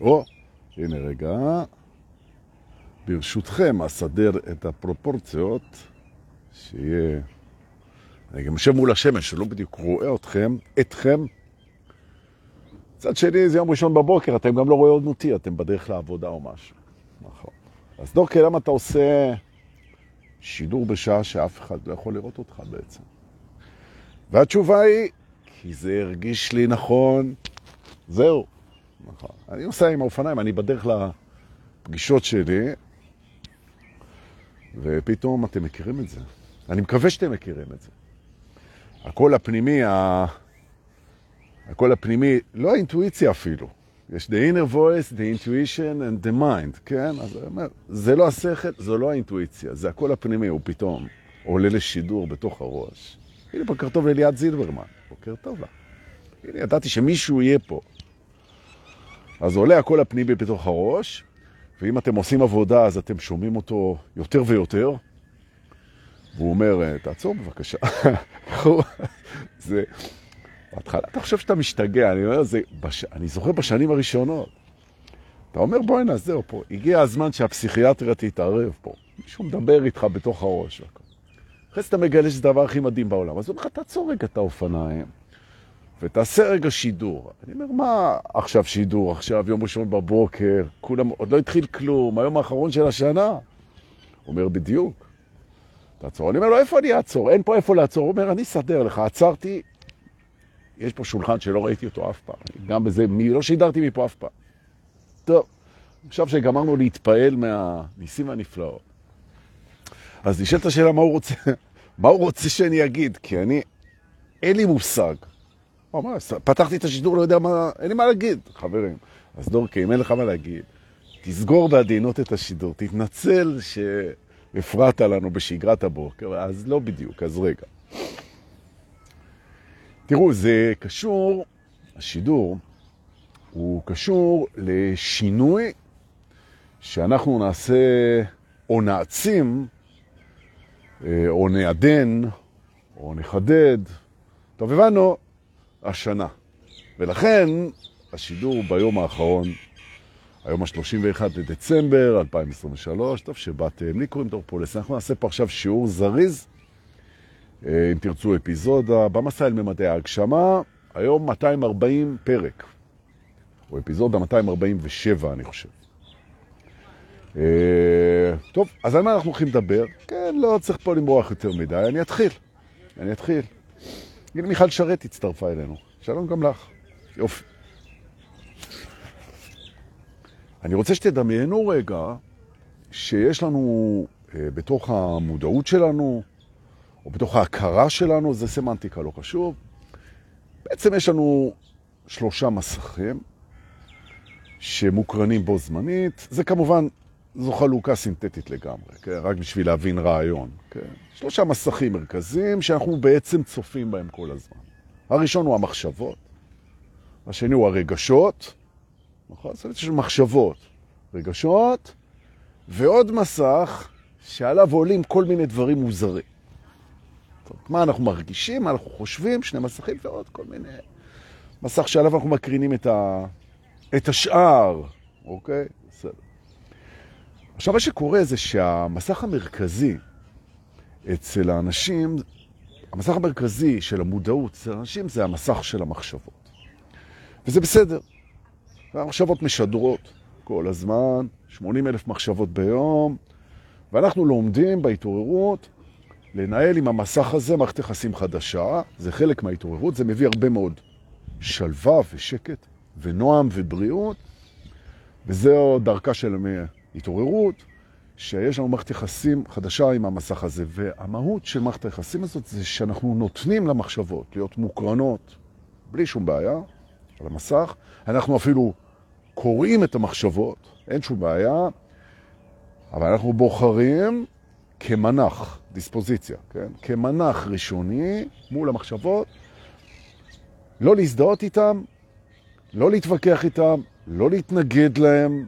או, הנה רגע. ברשותכם, אסדר את הפרופורציות, שיהיה... אני גם יושב מול השמש, שלא בדיוק רואה אתכם, אתכם. מצד שני, זה יום ראשון בבוקר, אתם גם לא רואים אותי, אתם בדרך לעבודה או משהו. נכון. אז דורקי, למה אתה עושה שידור בשעה שאף אחד לא יכול לראות אותך בעצם? והתשובה היא, כי זה הרגיש לי נכון, זהו. נכון. אני עושה עם האופניים, אני בדרך לפגישות שלי, ופתאום אתם מכירים את זה. אני מקווה שאתם מכירים את זה. הקול הפנימי, ה... הקול הפנימי, לא האינטואיציה אפילו. יש the inner voice, the intuition and the mind, כן? אז אני אומר, זה לא השכל, זו לא האינטואיציה, זה הקול הפנימי, הוא פתאום עולה לשידור בתוך הראש. הנה, בוקר טוב לליאת זילברמן, בוקר טוב לה. הנה, ידעתי שמישהו יהיה פה. אז עולה הקול הפנימי בתוך הראש, ואם אתם עושים עבודה, אז אתם שומעים אותו יותר ויותר. והוא אומר, תעצור בבקשה. זה... בהתחלה אתה חושב שאתה משתגע, אני אומר, זה... בש... אני זוכר בשנים הראשונות. אתה אומר, בואי נעזר פה. הגיע הזמן שהפסיכיאטריה תתערב פה. מישהו מדבר איתך בתוך הראש. אחרי זה אתה מגלה שזה הדבר הכי מדהים בעולם. אז הוא אומר לך, תעצור רגע את האופניים. ותעשה רגע שידור. אני אומר, מה עכשיו שידור? עכשיו יום ראשון בבוקר, כולם, עוד לא התחיל כלום, היום האחרון של השנה. הוא אומר, בדיוק. תעצור. אני אומר לו, איפה אני אעצור? אין פה איפה לעצור. הוא אומר, אני אסדר לך. עצרתי, יש פה שולחן שלא ראיתי אותו אף פעם. גם בזה, מי, לא שידרתי מפה אף פעם. טוב, עכשיו שגמרנו להתפעל מהניסים והנפלאות, אז נשאלת השאלה מה הוא רוצה, מה הוא רוצה שאני אגיד, כי אני, אין לי מושג. ממש, פתחתי את השידור, לא יודע מה, אין לי מה להגיד, חברים. אז דורקי, אם אין לך מה להגיד, תסגור בעדינות את השידור, תתנצל שהפרעת לנו בשגרת הבוקר, אז לא בדיוק, אז רגע. תראו, זה קשור, השידור הוא קשור לשינוי שאנחנו נעשה או נעצים, או נעדן, או נחדד. טוב, הבנו, השנה. ולכן השידור ביום האחרון, היום ה-31 לדצמבר 2023, טוב שבאתם, לי קוראים דורפולס, אנחנו נעשה פה עכשיו שיעור זריז, אה, אם תרצו אפיזודה, במסע אל ממדי ההגשמה, היום 240 פרק, או אפיזודה 247 אני חושב. אה, טוב, אז על מה אנחנו הולכים לדבר? כן, לא צריך פה למרוח יותר מדי, אני אתחיל, אני אתחיל. הנה מיכל שרת הצטרפה אלינו. שלום גם לך. יופי. אני רוצה שתדמיינו רגע שיש לנו אה, בתוך המודעות שלנו, או בתוך ההכרה שלנו, זה סמנטיקה, לא חשוב. בעצם יש לנו שלושה מסכים שמוקרנים בו זמנית. זה כמובן, זו חלוקה סינתטית לגמרי, כן? רק בשביל להבין רעיון. כן? שלושה מסכים מרכזיים שאנחנו בעצם צופים בהם כל הזמן. הראשון הוא המחשבות, השני הוא הרגשות, נכון? זאת אומרת, יש מחשבות, רגשות, ועוד מסך שעליו עולים כל מיני דברים מוזרים. טוב, מה אנחנו מרגישים, מה אנחנו חושבים, שני מסכים ועוד כל מיני... מסך שעליו אנחנו מקרינים את, ה... את השאר, אוקיי? עכשיו, מה שקורה זה שהמסך המרכזי אצל האנשים, המסך המרכזי של המודעות אצל האנשים זה המסך של המחשבות. וזה בסדר. המחשבות משדרות כל הזמן, 80 אלף מחשבות ביום, ואנחנו לומדים בהתעוררות לנהל עם המסך הזה מערכת יחסים חדשה, זה חלק מההתעוררות, זה מביא הרבה מאוד שלווה ושקט ונועם ובריאות, וזו דרכה של התעוררות. שיש לנו מערכת יחסים חדשה עם המסך הזה, והמהות של מערכת היחסים הזאת זה שאנחנו נותנים למחשבות להיות מוקרנות בלי שום בעיה על המסך. אנחנו אפילו קוראים את המחשבות, אין שום בעיה, אבל אנחנו בוחרים כמנח, דיספוזיציה, כן? כמנח ראשוני מול המחשבות, לא להזדהות איתם, לא להתווכח איתם, לא להתנגד להם,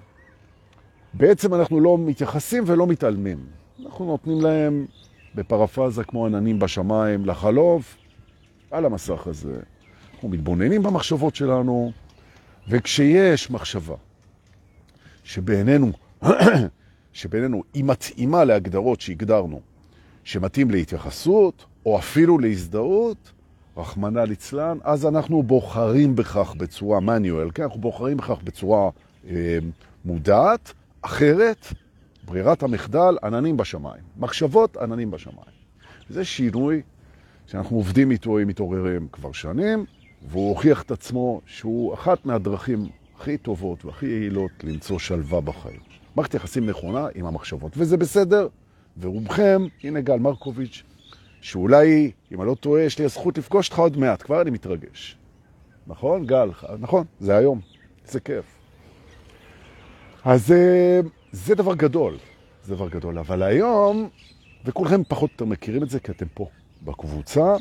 בעצם אנחנו לא מתייחסים ולא מתעלמים. אנחנו נותנים להם בפרפרזה כמו עננים בשמיים לחלוף על המסך הזה. אנחנו מתבוננים במחשבות שלנו, וכשיש מחשבה שבעינינו, שבעינינו היא מתאימה להגדרות שהגדרנו, שמתאים להתייחסות, או אפילו להזדהות, רחמנה ליצלן, אז אנחנו בוחרים בכך בצורה מניואל, כן? אנחנו בוחרים בכך בצורה אה, מודעת, אחרת, ברירת המחדל, עננים בשמיים. מחשבות, עננים בשמיים. זה שינוי שאנחנו עובדים איתו עם מתעוררים כבר שנים, והוא הוכיח את עצמו שהוא אחת מהדרכים הכי טובות והכי יעילות למצוא שלווה בחיים. מערכת יחסים נכונה עם המחשבות, וזה בסדר. ורובכם, הנה גל מרקוביץ', שאולי, אם אני לא טועה, יש לי הזכות לפגוש אותך עוד מעט, כבר אני מתרגש. נכון, גל? נכון, זה היום. זה כיף. אז אה, זה דבר גדול, זה דבר גדול. אבל היום, וכולכם פחות או יותר מכירים את זה, כי אתם פה בקבוצה,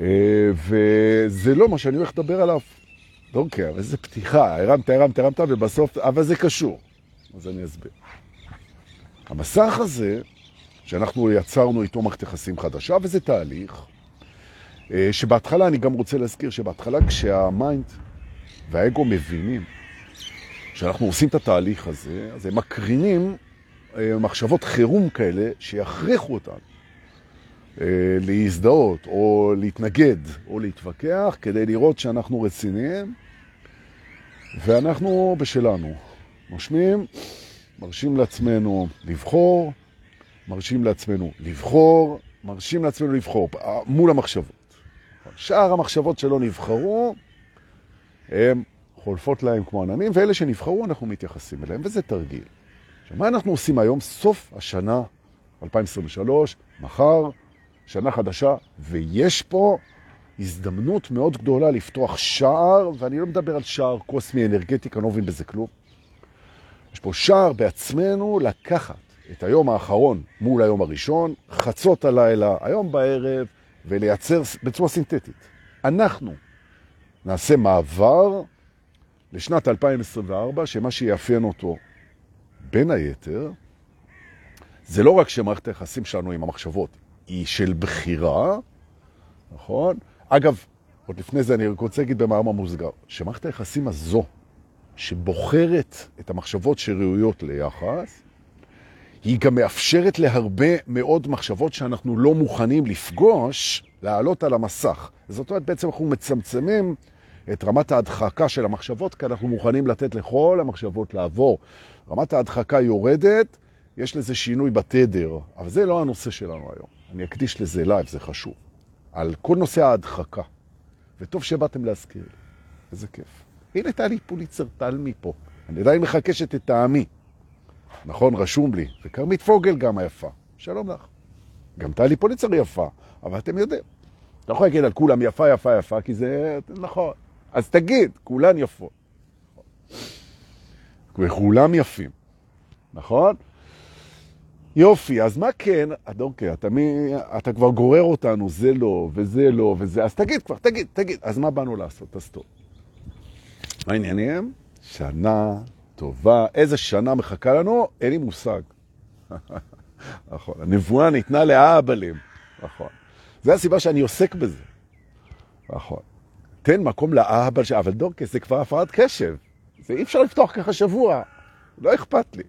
אה, וזה לא מה שאני הולך לדבר עליו. אוקיי, אבל זה פתיחה, הרמת, הרמת, הרמת, ובסוף, אבל זה קשור. אז אני אסביר. המסך הזה, שאנחנו יצרנו איתו מערכת יחסים חדשה, וזה תהליך, אה, שבהתחלה, אני גם רוצה להזכיר שבהתחלה כשהמיינד והאגו מבינים שאנחנו עושים את התהליך הזה, אז הם מקרינים אה, מחשבות חירום כאלה שיכריחו אותנו אה, להזדהות או להתנגד או להתווכח כדי לראות שאנחנו רציניים ואנחנו בשלנו. נושמים, מרשים לעצמנו לבחור, מרשים לעצמנו לבחור, מרשים לעצמנו לבחור מול המחשבות. שאר המחשבות שלא נבחרו, הן חולפות להם כמו עננים, ואלה שנבחרו אנחנו מתייחסים אליהם, וזה תרגיל. עכשיו, מה אנחנו עושים היום? סוף השנה 2023, מחר, שנה חדשה, ויש פה הזדמנות מאוד גדולה לפתוח שער, ואני לא מדבר על שער קוסמי אנרגטי, אני לא מבין בזה כלום. יש פה שער בעצמנו לקחת את היום האחרון מול היום הראשון, חצות הלילה, היום בערב, ולייצר בצורה סינתטית. אנחנו נעשה מעבר לשנת 2024, שמה שיאפיין אותו בין היתר, זה לא רק שמערכת היחסים שלנו עם המחשבות היא של בחירה, נכון? אגב, עוד לפני זה אני רוצה להגיד במאמר מוסגר, שמערכת היחסים הזו, שבוחרת את המחשבות שראויות ליחס, היא גם מאפשרת להרבה מאוד מחשבות שאנחנו לא מוכנים לפגוש, לעלות על המסך. זאת אומרת, בעצם אנחנו מצמצמים את רמת ההדחקה של המחשבות, כי אנחנו מוכנים לתת לכל המחשבות לעבור. רמת ההדחקה יורדת, יש לזה שינוי בתדר, אבל זה לא הנושא שלנו היום. אני אקדיש לזה לייב, זה חשוב. על כל נושא ההדחקה. וטוב שבאתם להזכיר לי. איזה כיף. הנה טלי פוליצר טל מפה. אני עדיין מחקשת את טעמי. נכון, רשום לי. וכרמית פוגל גם היפה. שלום לך. גם טלי פוליצר יפה, אבל אתם יודעים. אתה יכול להגיד על כולם יפה, יפה, יפה, כי זה נכון. אז תגיד, כולן יפות. וכולם יפים, נכון? יופי, אז מה כן, אדונקי, אתה, מי, אתה כבר גורר אותנו, זה לא, וזה לא, וזה, אז תגיד כבר, תגיד, תגיד, אז מה באנו לעשות? אז טוב. מה העניינים? שנה טובה. איזה שנה מחכה לנו? אין לי מושג. נכון, הנבואה ניתנה לאבלים. נכון. זה הסיבה שאני עוסק בזה. נכון. תן מקום לאבא, ש... אבל דורקס זה כבר הפרעת קשב. זה אי אפשר לפתוח ככה שבוע. לא אכפת לי.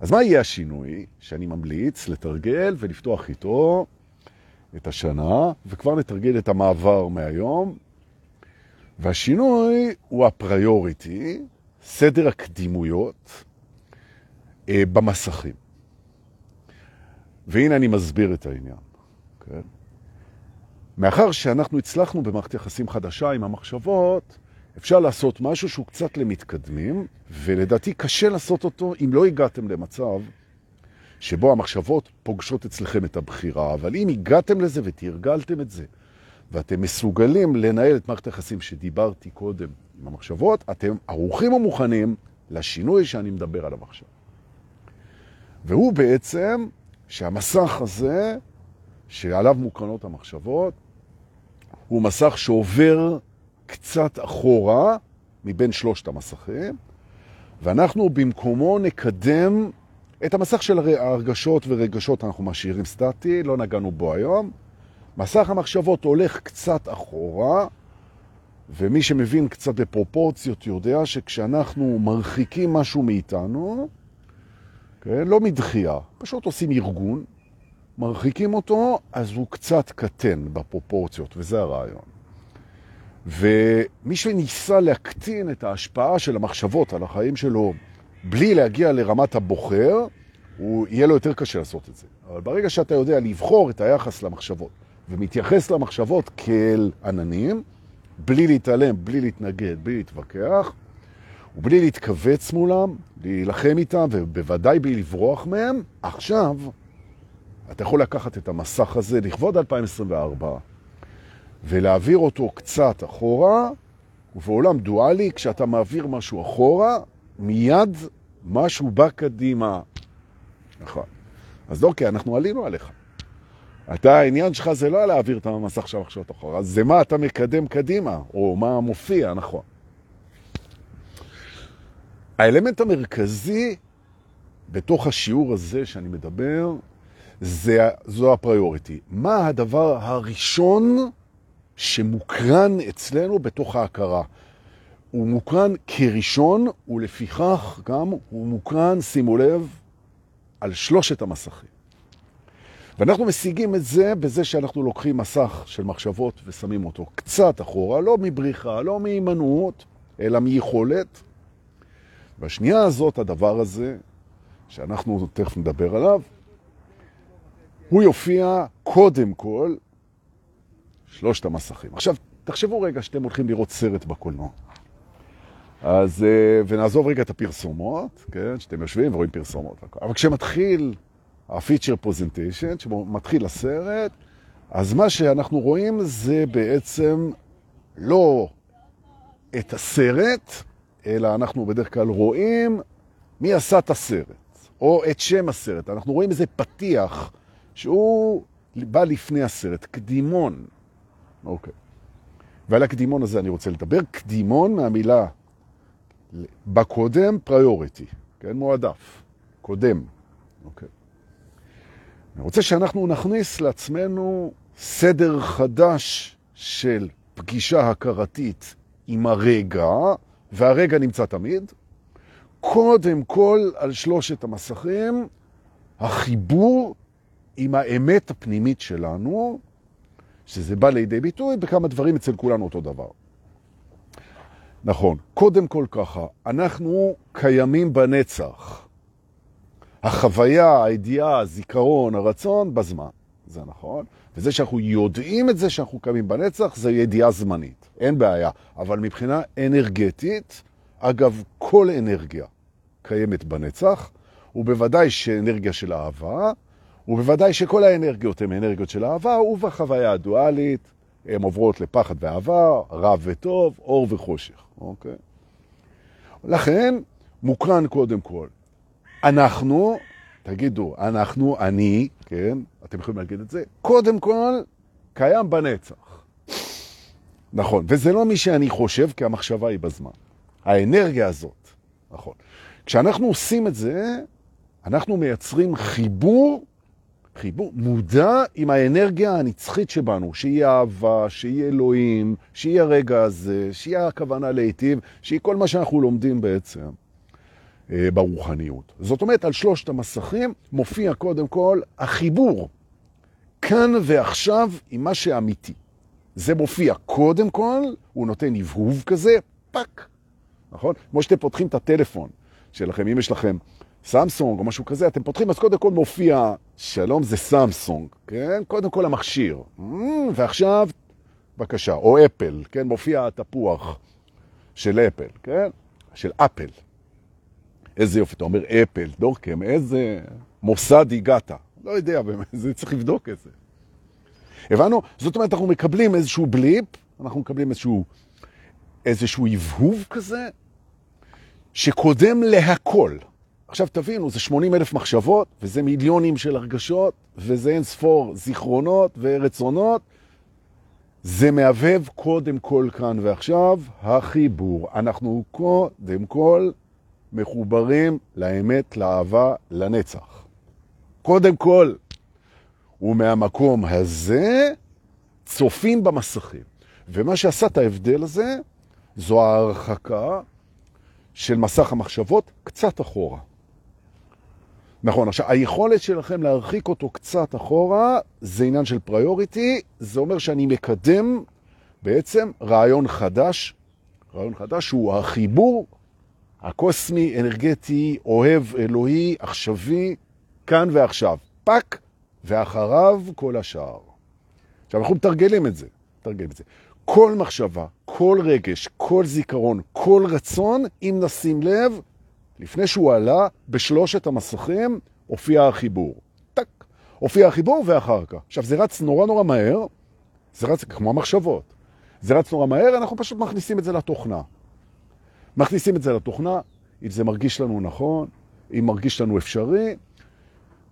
אז מה יהיה השינוי שאני ממליץ לתרגל ולפתוח איתו את השנה, וכבר נתרגל את המעבר מהיום והשינוי הוא הפריוריטי, סדר הקדימויות אה, במסכים. והנה אני מסביר את העניין. כן? מאחר שאנחנו הצלחנו במערכת יחסים חדשה עם המחשבות, אפשר לעשות משהו שהוא קצת למתקדמים, ולדעתי קשה לעשות אותו אם לא הגעתם למצב שבו המחשבות פוגשות אצלכם את הבחירה, אבל אם הגעתם לזה ותרגלתם את זה, ואתם מסוגלים לנהל את מערכת היחסים שדיברתי קודם עם המחשבות, אתם ערוכים ומוכנים לשינוי שאני מדבר עליו עכשיו. והוא בעצם שהמסך הזה, שעליו מוקרנות המחשבות, הוא מסך שעובר קצת אחורה מבין שלושת המסכים, ואנחנו במקומו נקדם את המסך של הרגשות ורגשות אנחנו משאירים סטטי, לא נגענו בו היום, מסך המחשבות הולך קצת אחורה, ומי שמבין קצת בפרופורציות יודע שכשאנחנו מרחיקים משהו מאיתנו, כן, לא מדחייה, פשוט עושים ארגון, מרחיקים אותו, אז הוא קצת קטן בפרופורציות, וזה הרעיון. ומי שניסה להקטין את ההשפעה של המחשבות על החיים שלו בלי להגיע לרמת הבוחר, הוא יהיה לו יותר קשה לעשות את זה. אבל ברגע שאתה יודע לבחור את היחס למחשבות ומתייחס למחשבות כאל עננים, בלי להתעלם, בלי להתנגד, בלי להתווכח, ובלי להתכווץ מולם, להילחם איתם, ובוודאי בלי לברוח מהם, עכשיו אתה יכול לקחת את המסך הזה לכבוד 2024 ולהעביר אותו קצת אחורה, ובעולם דואלי, כשאתה מעביר משהו אחורה, מיד משהו בא קדימה. נכון. אז אוקיי, אנחנו עלינו עליך. אתה, העניין שלך זה לא להעביר את המסך של המחשבות אחורה, זה מה אתה מקדם קדימה, או מה מופיע, נכון. האלמנט המרכזי בתוך השיעור הזה שאני מדבר, זה, זו הפריוריטי. מה הדבר הראשון שמוקרן אצלנו בתוך ההכרה? הוא מוקרן כראשון, ולפיכך גם הוא מוקרן, שימו לב, על שלושת המסכים. ואנחנו משיגים את זה בזה שאנחנו לוקחים מסך של מחשבות ושמים אותו קצת אחורה, לא מבריחה, לא מהימנעות, אלא מיכולת. והשנייה הזאת, הדבר הזה, שאנחנו תכף נדבר עליו, הוא יופיע קודם כל שלושת המסכים. עכשיו, תחשבו רגע שאתם הולכים לראות סרט בקולנוע. אז, אה, ונעזוב רגע את הפרסומות, כן, שאתם יושבים ורואים פרסומות. אבל כשמתחיל הפיצ'ר פוזנטיישן, שמתחיל הסרט, אז מה שאנחנו רואים זה בעצם לא את הסרט, אלא אנחנו בדרך כלל רואים מי עשה את הסרט, או את שם הסרט. אנחנו רואים איזה פתיח שהוא בא לפני הסרט, קדימון. אוקיי. ועל הקדימון הזה אני רוצה לדבר. קדימון מהמילה בקודם, פריוריטי, כן, מועדף, קודם. אוקיי. אני רוצה שאנחנו נכניס לעצמנו סדר חדש של פגישה הכרתית עם הרגע, והרגע נמצא תמיד. קודם כל, על שלושת המסכים, החיבור עם האמת הפנימית שלנו, שזה בא לידי ביטוי בכמה דברים אצל כולנו אותו דבר. נכון, קודם כל ככה, אנחנו קיימים בנצח. החוויה, הידיעה, הזיכרון, הרצון, בזמן. זה נכון. וזה שאנחנו יודעים את זה שאנחנו קיימים בנצח, זה ידיעה זמנית. אין בעיה. אבל מבחינה אנרגטית, אגב, כל אנרגיה קיימת בנצח, ובוודאי שאנרגיה של אהבה, ובוודאי שכל האנרגיות הן אנרגיות של אהבה, ובחוויה הדואלית הן עוברות לפחד ואהבה, רע וטוב, אור וחושך. אוקיי? לכן, מוקרן קודם כל. אנחנו, תגידו, אנחנו, אני, כן, אתם יכולים להגיד את זה, קודם כל קיים בנצח. נכון, וזה לא מי שאני חושב, כי המחשבה היא בזמן. האנרגיה הזאת, נכון. כשאנחנו עושים את זה, אנחנו מייצרים חיבור, חיבור מודע עם האנרגיה הנצחית שבנו, שהיא אהבה, שהיא אלוהים, שהיא הרגע הזה, שהיא הכוונה להיטיב, שהיא כל מה שאנחנו לומדים בעצם. אה, ברוחניות. זאת אומרת, על שלושת המסכים מופיע קודם כל החיבור, כאן ועכשיו עם מה שאמיתי. זה מופיע קודם כל, הוא נותן הבהוב כזה, פאק, נכון? כמו שאתם פותחים את הטלפון שלכם, אם יש לכם סמסונג או משהו כזה, אתם פותחים, אז קודם כל מופיע, שלום זה סמסונג, כן? קודם כל המכשיר. Mm, ועכשיו, בבקשה, או אפל, כן? מופיע התפוח של אפל, כן? של אפל. איזה יופי, אתה אומר אפל, דורקם, איזה מוסד הגעת. לא יודע, באמת, זה צריך לבדוק את זה. הבנו? זאת אומרת, אנחנו מקבלים איזשהו בליפ, אנחנו מקבלים איזשהו, איזשהו הבהוב כזה, שקודם להכל. עכשיו תבינו, זה 80 אלף מחשבות, וזה מיליונים של הרגשות, וזה אין ספור זיכרונות ורצונות. זה מהבהב קודם כל כאן ועכשיו, החיבור. אנחנו קודם כל מחוברים לאמת, לאהבה, לנצח. קודם כל, ומהמקום הזה צופים במסכים. ומה שעשה את ההבדל הזה, זו ההרחקה של מסך המחשבות קצת אחורה. נכון, עכשיו, היכולת שלכם להרחיק אותו קצת אחורה, זה עניין של פריוריטי, זה אומר שאני מקדם בעצם רעיון חדש, רעיון חדש הוא החיבור הקוסמי, אנרגטי, אוהב, אלוהי, עכשווי, כאן ועכשיו. פק, ואחריו כל השאר. עכשיו, אנחנו מתרגלים את זה, מתרגלים את זה. כל מחשבה, כל רגש, כל זיכרון, כל רצון, אם נשים לב, לפני שהוא עלה, בשלושת המסכים הופיע החיבור. טק, הופיע החיבור ואחר כך. עכשיו, זה רץ נורא נורא מהר, זה רץ כמו המחשבות. זה רץ נורא מהר, אנחנו פשוט מכניסים את זה לתוכנה. מכניסים את זה לתוכנה, אם זה מרגיש לנו נכון, אם מרגיש לנו אפשרי,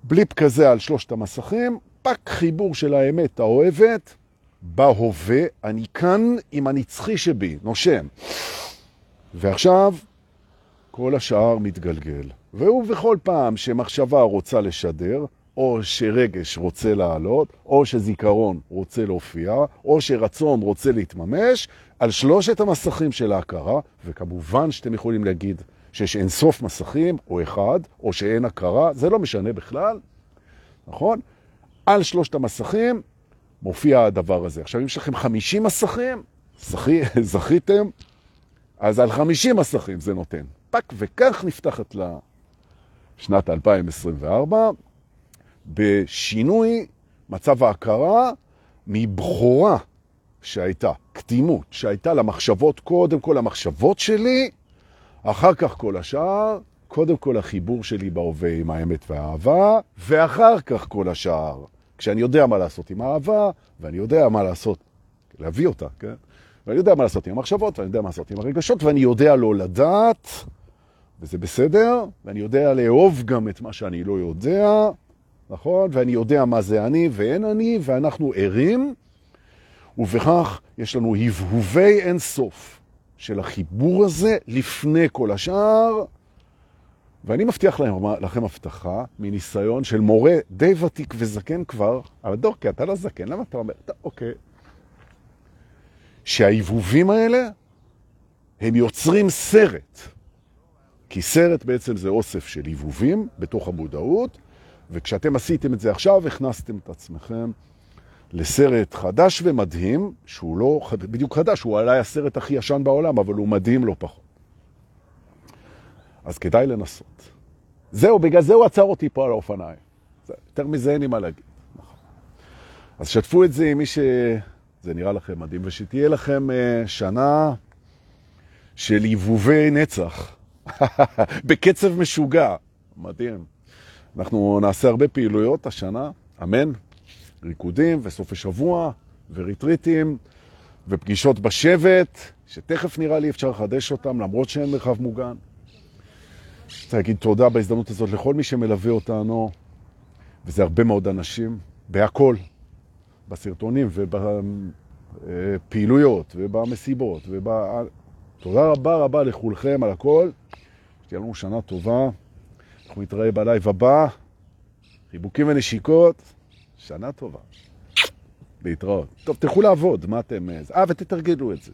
בליפ כזה על שלושת המסכים, פק חיבור של האמת האוהבת, בהווה, אני כאן עם הנצחי שבי, נושם. ועכשיו כל השאר מתגלגל. והוא בכל פעם שמחשבה רוצה לשדר, או שרגש רוצה לעלות, או שזיכרון רוצה להופיע, או שרצון רוצה להתממש, על שלושת המסכים של ההכרה, וכמובן שאתם יכולים להגיד שיש אין סוף מסכים, או אחד, או שאין הכרה, זה לא משנה בכלל, נכון? על שלושת המסכים מופיע הדבר הזה. עכשיו, אם יש לכם 50 מסכים, זכי, זכיתם, אז על 50 מסכים זה נותן. פק, וכך נפתחת לה שנת 2024, בשינוי מצב ההכרה מבחורה שהייתה, קדימות, שהייתה למחשבות, קודם כל המחשבות שלי, אחר כך כל השאר, קודם כל החיבור שלי בהווה עם האמת והאהבה, ואחר כך כל השאר. כשאני יודע מה לעשות עם האהבה, ואני יודע מה לעשות, להביא אותה, כן? ואני יודע מה לעשות עם המחשבות, ואני יודע מה לעשות עם הרגשות, ואני יודע לא לדעת, וזה בסדר, ואני יודע לאהוב גם את מה שאני לא יודע, נכון? ואני יודע מה זה אני ואין אני, ואנחנו ערים, ובכך יש לנו הבהובי אין סוף של החיבור הזה לפני כל השאר, ואני מבטיח לכם, לכם הבטחה מניסיון של מורה די ותיק וזקן כבר, אבל דורקי, אתה לא זקן, למה אתה אומר? אתה, אוקיי. שההיבובים האלה, הם יוצרים סרט. כי סרט בעצם זה אוסף של היבובים בתוך המודעות, וכשאתם עשיתם את זה עכשיו, הכנסתם את עצמכם לסרט חדש ומדהים, שהוא לא בדיוק חדש, הוא אולי הסרט הכי ישן בעולם, אבל הוא מדהים לא פחות. אז כדאי לנסות. זהו, בגלל זה הוא עצר אותי פה על האופניים. יותר מזה אין לי מה להגיד. אז שתפו את זה עם מי שזה נראה לכם מדהים, ושתהיה לכם uh, שנה של עיבובי נצח, בקצב משוגע. מדהים. אנחנו נעשה הרבה פעילויות השנה, אמן, ריקודים וסופי שבוע וריטריטים ופגישות בשבט, שתכף נראה לי אפשר לחדש אותם, למרות שאין מרחב מוגן. רוצה להגיד תודה בהזדמנות הזאת לכל מי שמלווה אותנו, וזה הרבה מאוד אנשים, בהכל, בסרטונים ובפעילויות ובמסיבות. וב... תודה רבה רבה לכולכם על הכל, שתהיה לנו שנה טובה. אנחנו נתראה בלייב הבא, חיבוקים ונשיקות, שנה טובה. להתראות. טוב, תלכו לעבוד, מה אתם... אה, ותתרגלו את זה.